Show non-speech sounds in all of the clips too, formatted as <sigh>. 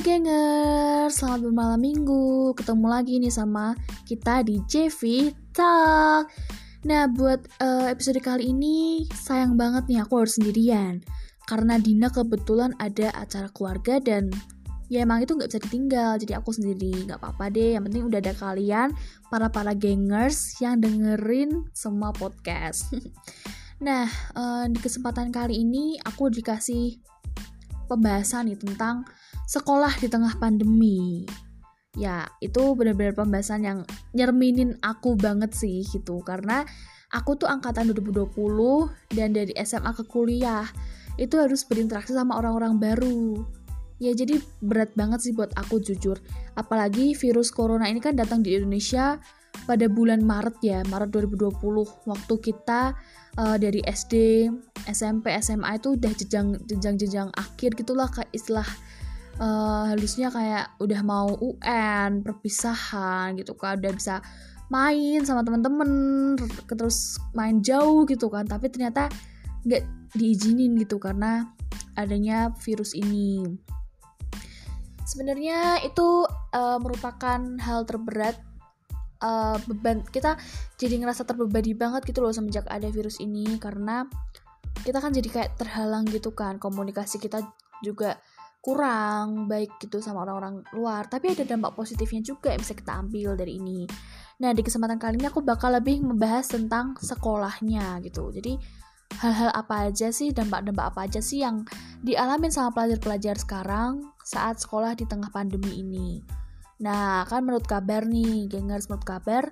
gengers, selamat bermalam minggu. Ketemu lagi nih sama kita di JV Talk. Nah buat uh, episode kali ini sayang banget nih aku harus sendirian. Karena Dina kebetulan ada acara keluarga dan ya emang itu nggak bisa ditinggal Jadi aku sendiri. Nggak apa-apa deh Yang penting udah ada kalian para-para gengers yang dengerin semua podcast. <laughs> Nah uh, di kesempatan kali ini aku dikasih pembahasan nih tentang sekolah di tengah pandemi. Ya, itu benar-benar pembahasan yang nyerminin aku banget sih gitu karena aku tuh angkatan 2020 dan dari SMA ke kuliah itu harus berinteraksi sama orang-orang baru. Ya jadi berat banget sih buat aku jujur. Apalagi virus corona ini kan datang di Indonesia pada bulan Maret ya, Maret 2020 waktu kita uh, dari SD, SMP, SMA itu udah jenjang jenjang akhir gitulah kayak istilah uh, halusnya kayak udah mau UN perpisahan gitu kan. Udah bisa main sama temen-temen terus main jauh gitu kan. Tapi ternyata nggak diizinin gitu karena adanya virus ini. Sebenarnya itu uh, merupakan hal terberat. Uh, beban kita jadi ngerasa terbebani banget gitu loh semenjak ada virus ini. Karena kita kan jadi kayak terhalang gitu kan. Komunikasi kita juga kurang baik gitu sama orang-orang luar. Tapi ada dampak positifnya juga yang bisa kita ambil dari ini. Nah di kesempatan kali ini aku bakal lebih membahas tentang sekolahnya gitu. Jadi hal-hal apa aja sih dampak-dampak apa aja sih yang dialamin sama pelajar-pelajar sekarang saat sekolah di tengah pandemi ini? Nah kan menurut kabar nih gengers menurut kabar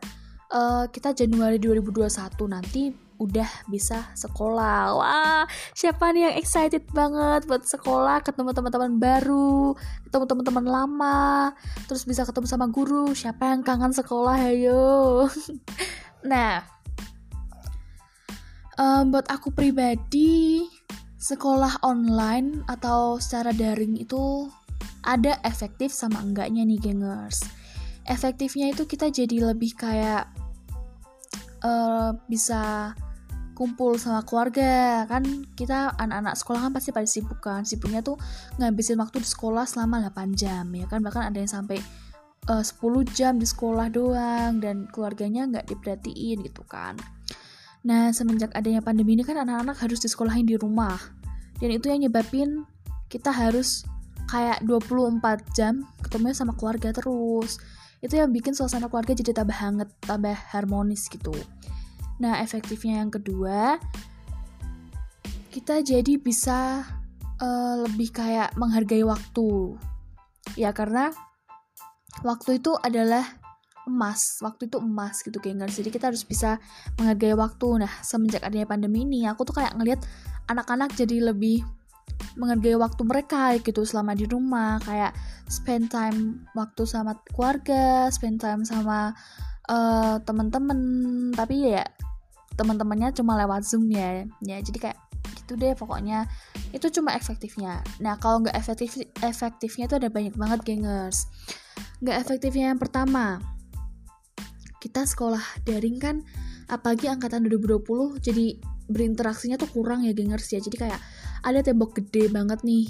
uh, kita Januari 2021 nanti udah bisa sekolah. Wah, siapa nih yang excited banget buat sekolah, ketemu teman-teman baru, ketemu teman-teman lama, terus bisa ketemu sama guru. Siapa yang kangen sekolah, ayo. <laughs> nah, um, buat aku pribadi, sekolah online atau secara daring itu ada efektif sama enggaknya nih, gengers. Efektifnya itu kita jadi lebih kayak uh, bisa kumpul sama keluarga. Kan kita anak-anak sekolah kan pasti pada sibuk kan. Sibuknya tuh ngabisin waktu di sekolah selama 8 jam ya kan? Bahkan ada yang sampai uh, 10 jam di sekolah doang dan keluarganya nggak diperhatiin gitu kan. Nah semenjak adanya pandemi ini kan anak-anak harus disekolahin di rumah. Dan itu yang nyebabin kita harus kayak 24 jam ketemu sama keluarga terus. Itu yang bikin suasana keluarga jadi tambah hangat tambah harmonis gitu Nah, efektifnya yang kedua, kita jadi bisa uh, lebih kayak menghargai waktu. Ya, karena waktu itu adalah emas. Waktu itu emas gitu gengers. Jadi kita harus bisa menghargai waktu. Nah, semenjak adanya pandemi ini, aku tuh kayak ngeliat anak-anak jadi lebih menghargai waktu mereka gitu selama di rumah kayak spend time waktu sama keluarga spend time sama uh, temen-temen tapi ya teman-temannya cuma lewat zoom ya. Ya jadi kayak gitu deh pokoknya. Itu cuma efektifnya. Nah kalau nggak efektif efektifnya itu ada banyak banget gengers. Nggak efektifnya yang pertama kita sekolah daring kan apalagi angkatan 2020 jadi berinteraksinya tuh kurang ya gengers ya. Jadi kayak ada tembok gede banget nih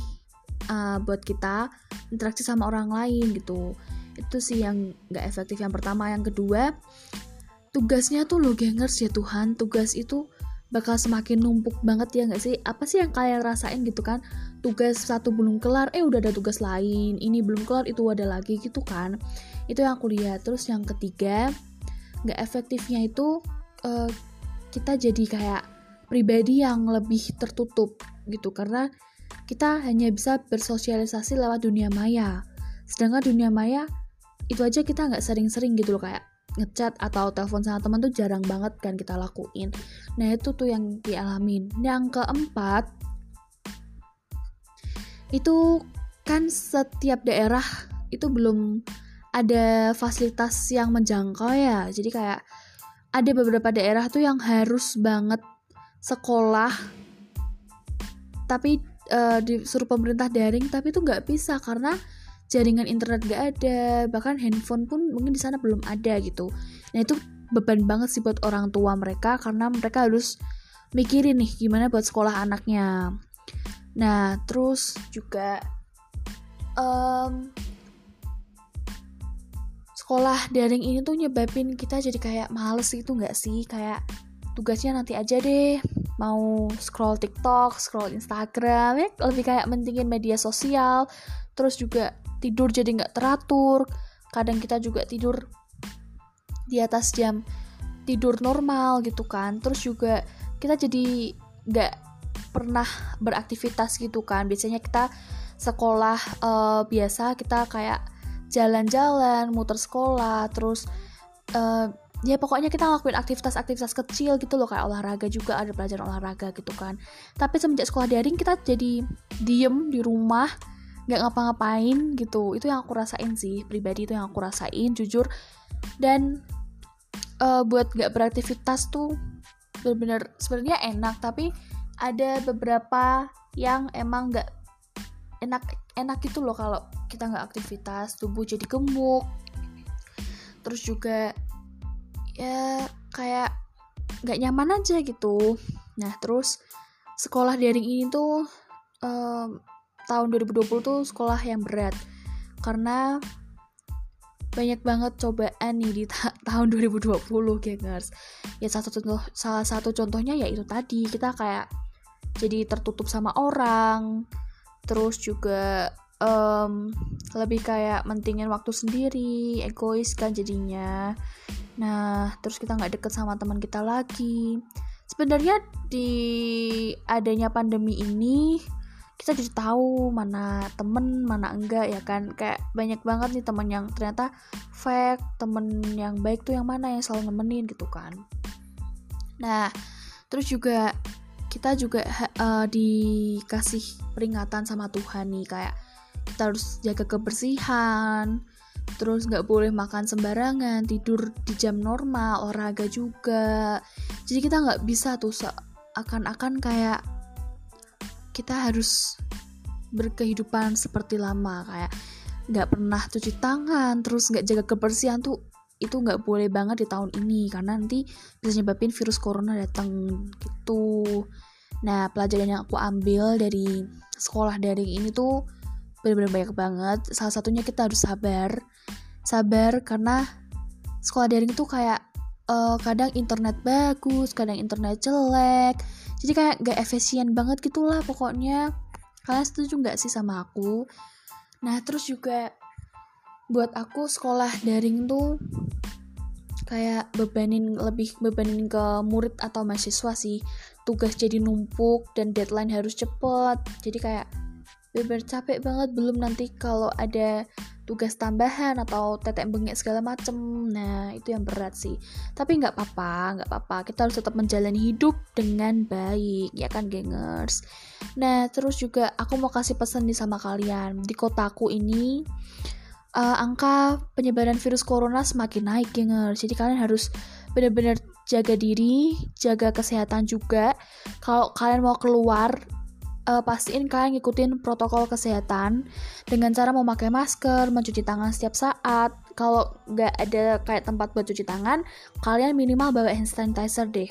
uh, buat kita interaksi sama orang lain gitu. Itu sih yang nggak efektif yang pertama. Yang kedua tugasnya tuh lo gengers ya Tuhan. Tugas itu bakal semakin numpuk banget ya nggak sih? Apa sih yang kalian rasain gitu kan? Tugas satu belum kelar eh udah ada tugas lain ini belum kelar itu ada lagi gitu kan? Itu yang aku lihat. Terus yang ketiga nggak efektifnya itu uh, kita jadi kayak pribadi yang lebih tertutup gitu. Karena kita hanya bisa bersosialisasi lewat dunia maya. Sedangkan dunia maya itu aja kita nggak sering-sering gitu loh kayak ngechat atau telepon sama teman tuh jarang banget kan kita lakuin. Nah, itu tuh yang dialamin. Yang keempat itu kan setiap daerah itu belum ada fasilitas yang menjangkau ya. Jadi kayak ada beberapa daerah tuh yang harus banget sekolah tapi uh, disuruh pemerintah daring tapi itu nggak bisa karena jaringan internet gak ada bahkan handphone pun mungkin di sana belum ada gitu. Nah itu beban banget sih buat orang tua mereka karena mereka harus mikirin nih gimana buat sekolah anaknya. Nah terus juga um, sekolah daring ini tuh nyebabin kita jadi kayak males gitu nggak sih? Kayak tugasnya nanti aja deh mau scroll TikTok, scroll Instagram ya lebih kayak mentingin media sosial terus juga tidur jadi nggak teratur. Kadang kita juga tidur di atas jam tidur normal gitu kan. Terus juga kita jadi nggak pernah beraktivitas gitu kan. Biasanya kita sekolah uh, biasa kita kayak jalan-jalan muter sekolah terus uh, ya pokoknya kita ngelakuin aktivitas-aktivitas kecil gitu loh kayak olahraga juga ada pelajaran olahraga gitu kan. Tapi semenjak sekolah daring kita jadi diem di rumah nggak ngapa-ngapain gitu. Itu yang aku rasain sih pribadi itu yang aku rasain jujur. Dan uh, buat nggak beraktivitas tuh benar-benar sebenarnya enak tapi ada beberapa yang emang nggak enak enak gitu loh kalau kita nggak aktivitas tubuh jadi gemuk. Terus juga ya kayak nggak nyaman aja gitu. Nah terus sekolah daring ini tuh um, tahun 2020 tuh sekolah yang berat. Karena banyak banget cobaan nih di ta <laughs> tahun 2020 gengers ya salah satu contoh salah satu contohnya ya itu tadi kita kayak jadi tertutup sama orang terus juga um, lebih kayak mentingin waktu sendiri egois kan jadinya. Nah, terus kita nggak deket sama teman kita lagi. Sebenarnya di adanya pandemi ini kita jadi tahu mana temen mana enggak ya kan? Kayak banyak banget nih temen yang ternyata fake temen yang baik tuh yang mana yang selalu nemenin gitu kan. Nah terus juga kita juga uh, dikasih peringatan sama Tuhan nih kayak kita harus jaga kebersihan terus nggak boleh makan sembarangan tidur di jam normal olahraga juga. Jadi kita nggak bisa tuh akan-akan kayak kita harus berkehidupan seperti lama. Kayak nggak pernah cuci tangan terus nggak jaga kebersihan tuh itu nggak boleh banget di tahun ini karena nanti bisa nyebabin virus corona datang gitu. Nah pelajaran yang aku ambil dari sekolah daring ini tuh benar-benar banyak banget. Salah satunya kita harus sabar. Sabar karena sekolah daring itu kayak uh, kadang internet bagus kadang internet jelek. Jadi kayak gak efisien banget gitulah pokoknya. Kalian setuju nggak sih sama aku? Nah terus juga buat aku sekolah daring tuh kayak bebanin lebih bebanin ke murid atau mahasiswa sih. Tugas jadi numpuk dan deadline harus cepet. Jadi kayak bener capek banget belum nanti kalau ada tugas tambahan atau tetek bengek segala macem. Nah itu yang berat sih. Tapi nggak apa-apa nggak apa-apa. Kita harus tetap menjalani hidup dengan baik ya kan gengers? Nah terus juga aku mau kasih pesan nih sama kalian. Di kotaku ini uh, angka penyebaran virus corona semakin naik gengers. Jadi kalian harus benar-benar jaga diri jaga kesehatan juga. Kalau kalian mau keluar uh, pastiin kalian ngikutin protokol kesehatan dengan cara memakai masker, mencuci tangan setiap saat. Kalau nggak ada kayak tempat buat cuci tangan, kalian minimal bawa hand sanitizer deh.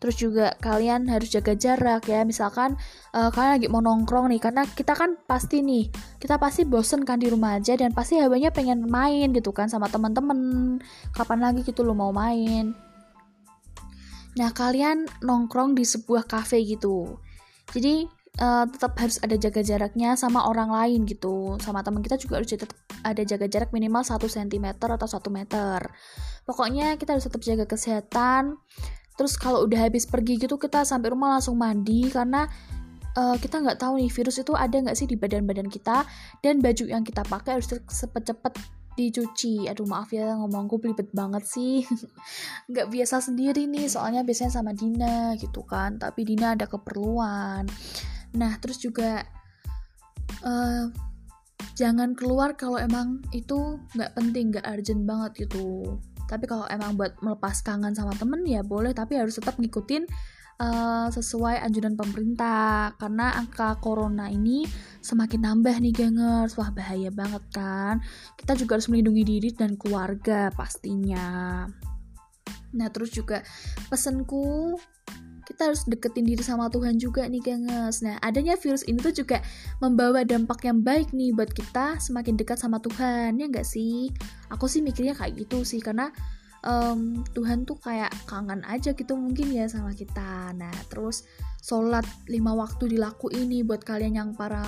Terus juga kalian harus jaga jarak ya. Misalkan uh, kalian lagi mau nongkrong nih, karena kita kan pasti nih, kita pasti bosen kan di rumah aja dan pasti hawanya pengen main gitu kan sama temen-temen. Kapan lagi gitu lo mau main? Nah kalian nongkrong di sebuah cafe gitu. Jadi uh, tetap harus ada jaga jaraknya sama orang lain gitu. Sama teman kita juga harus tetap ada jaga jarak minimal 1 cm atau 1 meter. Pokoknya kita harus tetap jaga kesehatan. Terus kalau udah habis pergi gitu kita sampai rumah langsung mandi karena uh, kita nggak tahu nih virus itu ada nggak sih di badan-badan kita dan baju yang kita pakai harus cepet-cepet dicuci. Aduh maaf ya ngomongku belibet banget sih. <laughs> Nggak biasa sendiri nih soalnya biasanya sama Dina gitu kan. Tapi Dina ada keperluan Nah, terus juga uh, jangan keluar kalau emang itu nggak penting, nggak urgent banget gitu. Tapi kalau emang buat melepas kangen sama temen ya boleh, tapi harus tetap ngikutin uh, sesuai anjuran pemerintah. Karena angka corona ini semakin nambah nih gengers wah bahaya banget kan? Kita juga harus melindungi diri dan keluarga pastinya. Nah terus juga pesenku kita harus deketin diri sama Tuhan juga nih gengs. Nah adanya virus ini tuh juga membawa dampak yang baik nih buat kita semakin dekat sama Tuhan ya nggak sih? Aku sih mikirnya kayak gitu sih karena um, Tuhan tuh kayak kangen aja gitu mungkin ya sama kita. Nah terus sholat lima waktu dilakuin nih buat kalian yang para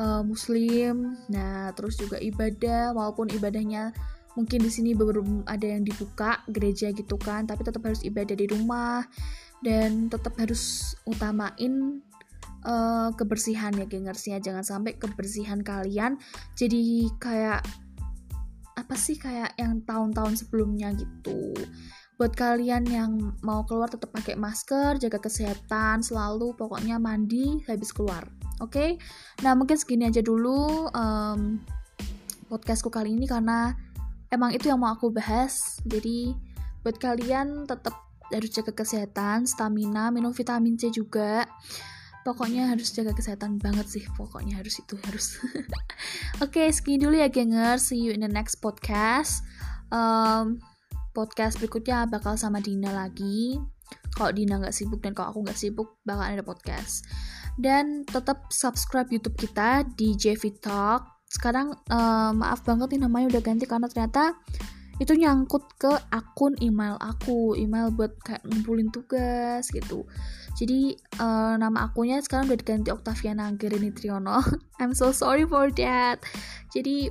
uh, muslim. Nah terus juga ibadah walaupun ibadahnya mungkin di sini belum ada yang dibuka gereja gitu kan tapi tetap harus ibadah di rumah dan tetap harus utamain uh, kebersihan ya gengersnya jangan sampai kebersihan kalian jadi kayak apa sih kayak yang tahun-tahun sebelumnya gitu buat kalian yang mau keluar tetap pakai masker, jaga kesehatan selalu, pokoknya mandi habis keluar. Oke, okay? nah mungkin segini aja dulu um, podcastku kali ini karena emang itu yang mau aku bahas. Jadi buat kalian tetap harus jaga kesehatan, stamina, minum vitamin C juga. Pokoknya harus jaga kesehatan banget sih, pokoknya harus itu harus. <laughs> Oke, okay, segini dulu ya gengers. See you in the next podcast. Um, podcast berikutnya bakal sama Dina lagi kalau Dina nggak sibuk dan kalau aku nggak sibuk bakal ada podcast dan tetap subscribe YouTube kita di JV Talk sekarang uh, maaf banget nih namanya udah ganti karena ternyata itu nyangkut ke akun email aku email buat kayak ngumpulin tugas gitu. Jadi uh, nama akunnya sekarang udah diganti Octaviana Anggerini Triono <laughs> I'm so sorry for that. Jadi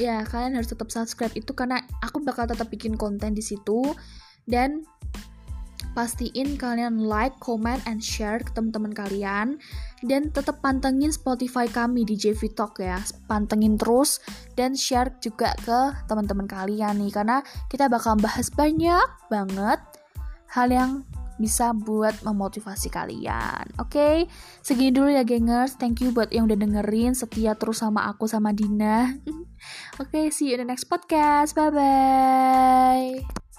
ya kalian harus tetap subscribe itu karena aku bakal tetap bikin konten di situ. Dan pastiin kalian like, comment, and share ke teman-teman kalian dan tetap pantengin Spotify kami di JV Talk ya pantengin terus dan share juga ke teman-teman kalian nih karena kita bakal bahas banyak banget hal yang bisa buat memotivasi kalian. Oke, okay? segini dulu ya gengers. Thank you buat yang udah dengerin, setia terus sama aku sama Dina. <laughs> Oke, okay, see you in the next podcast. Bye bye.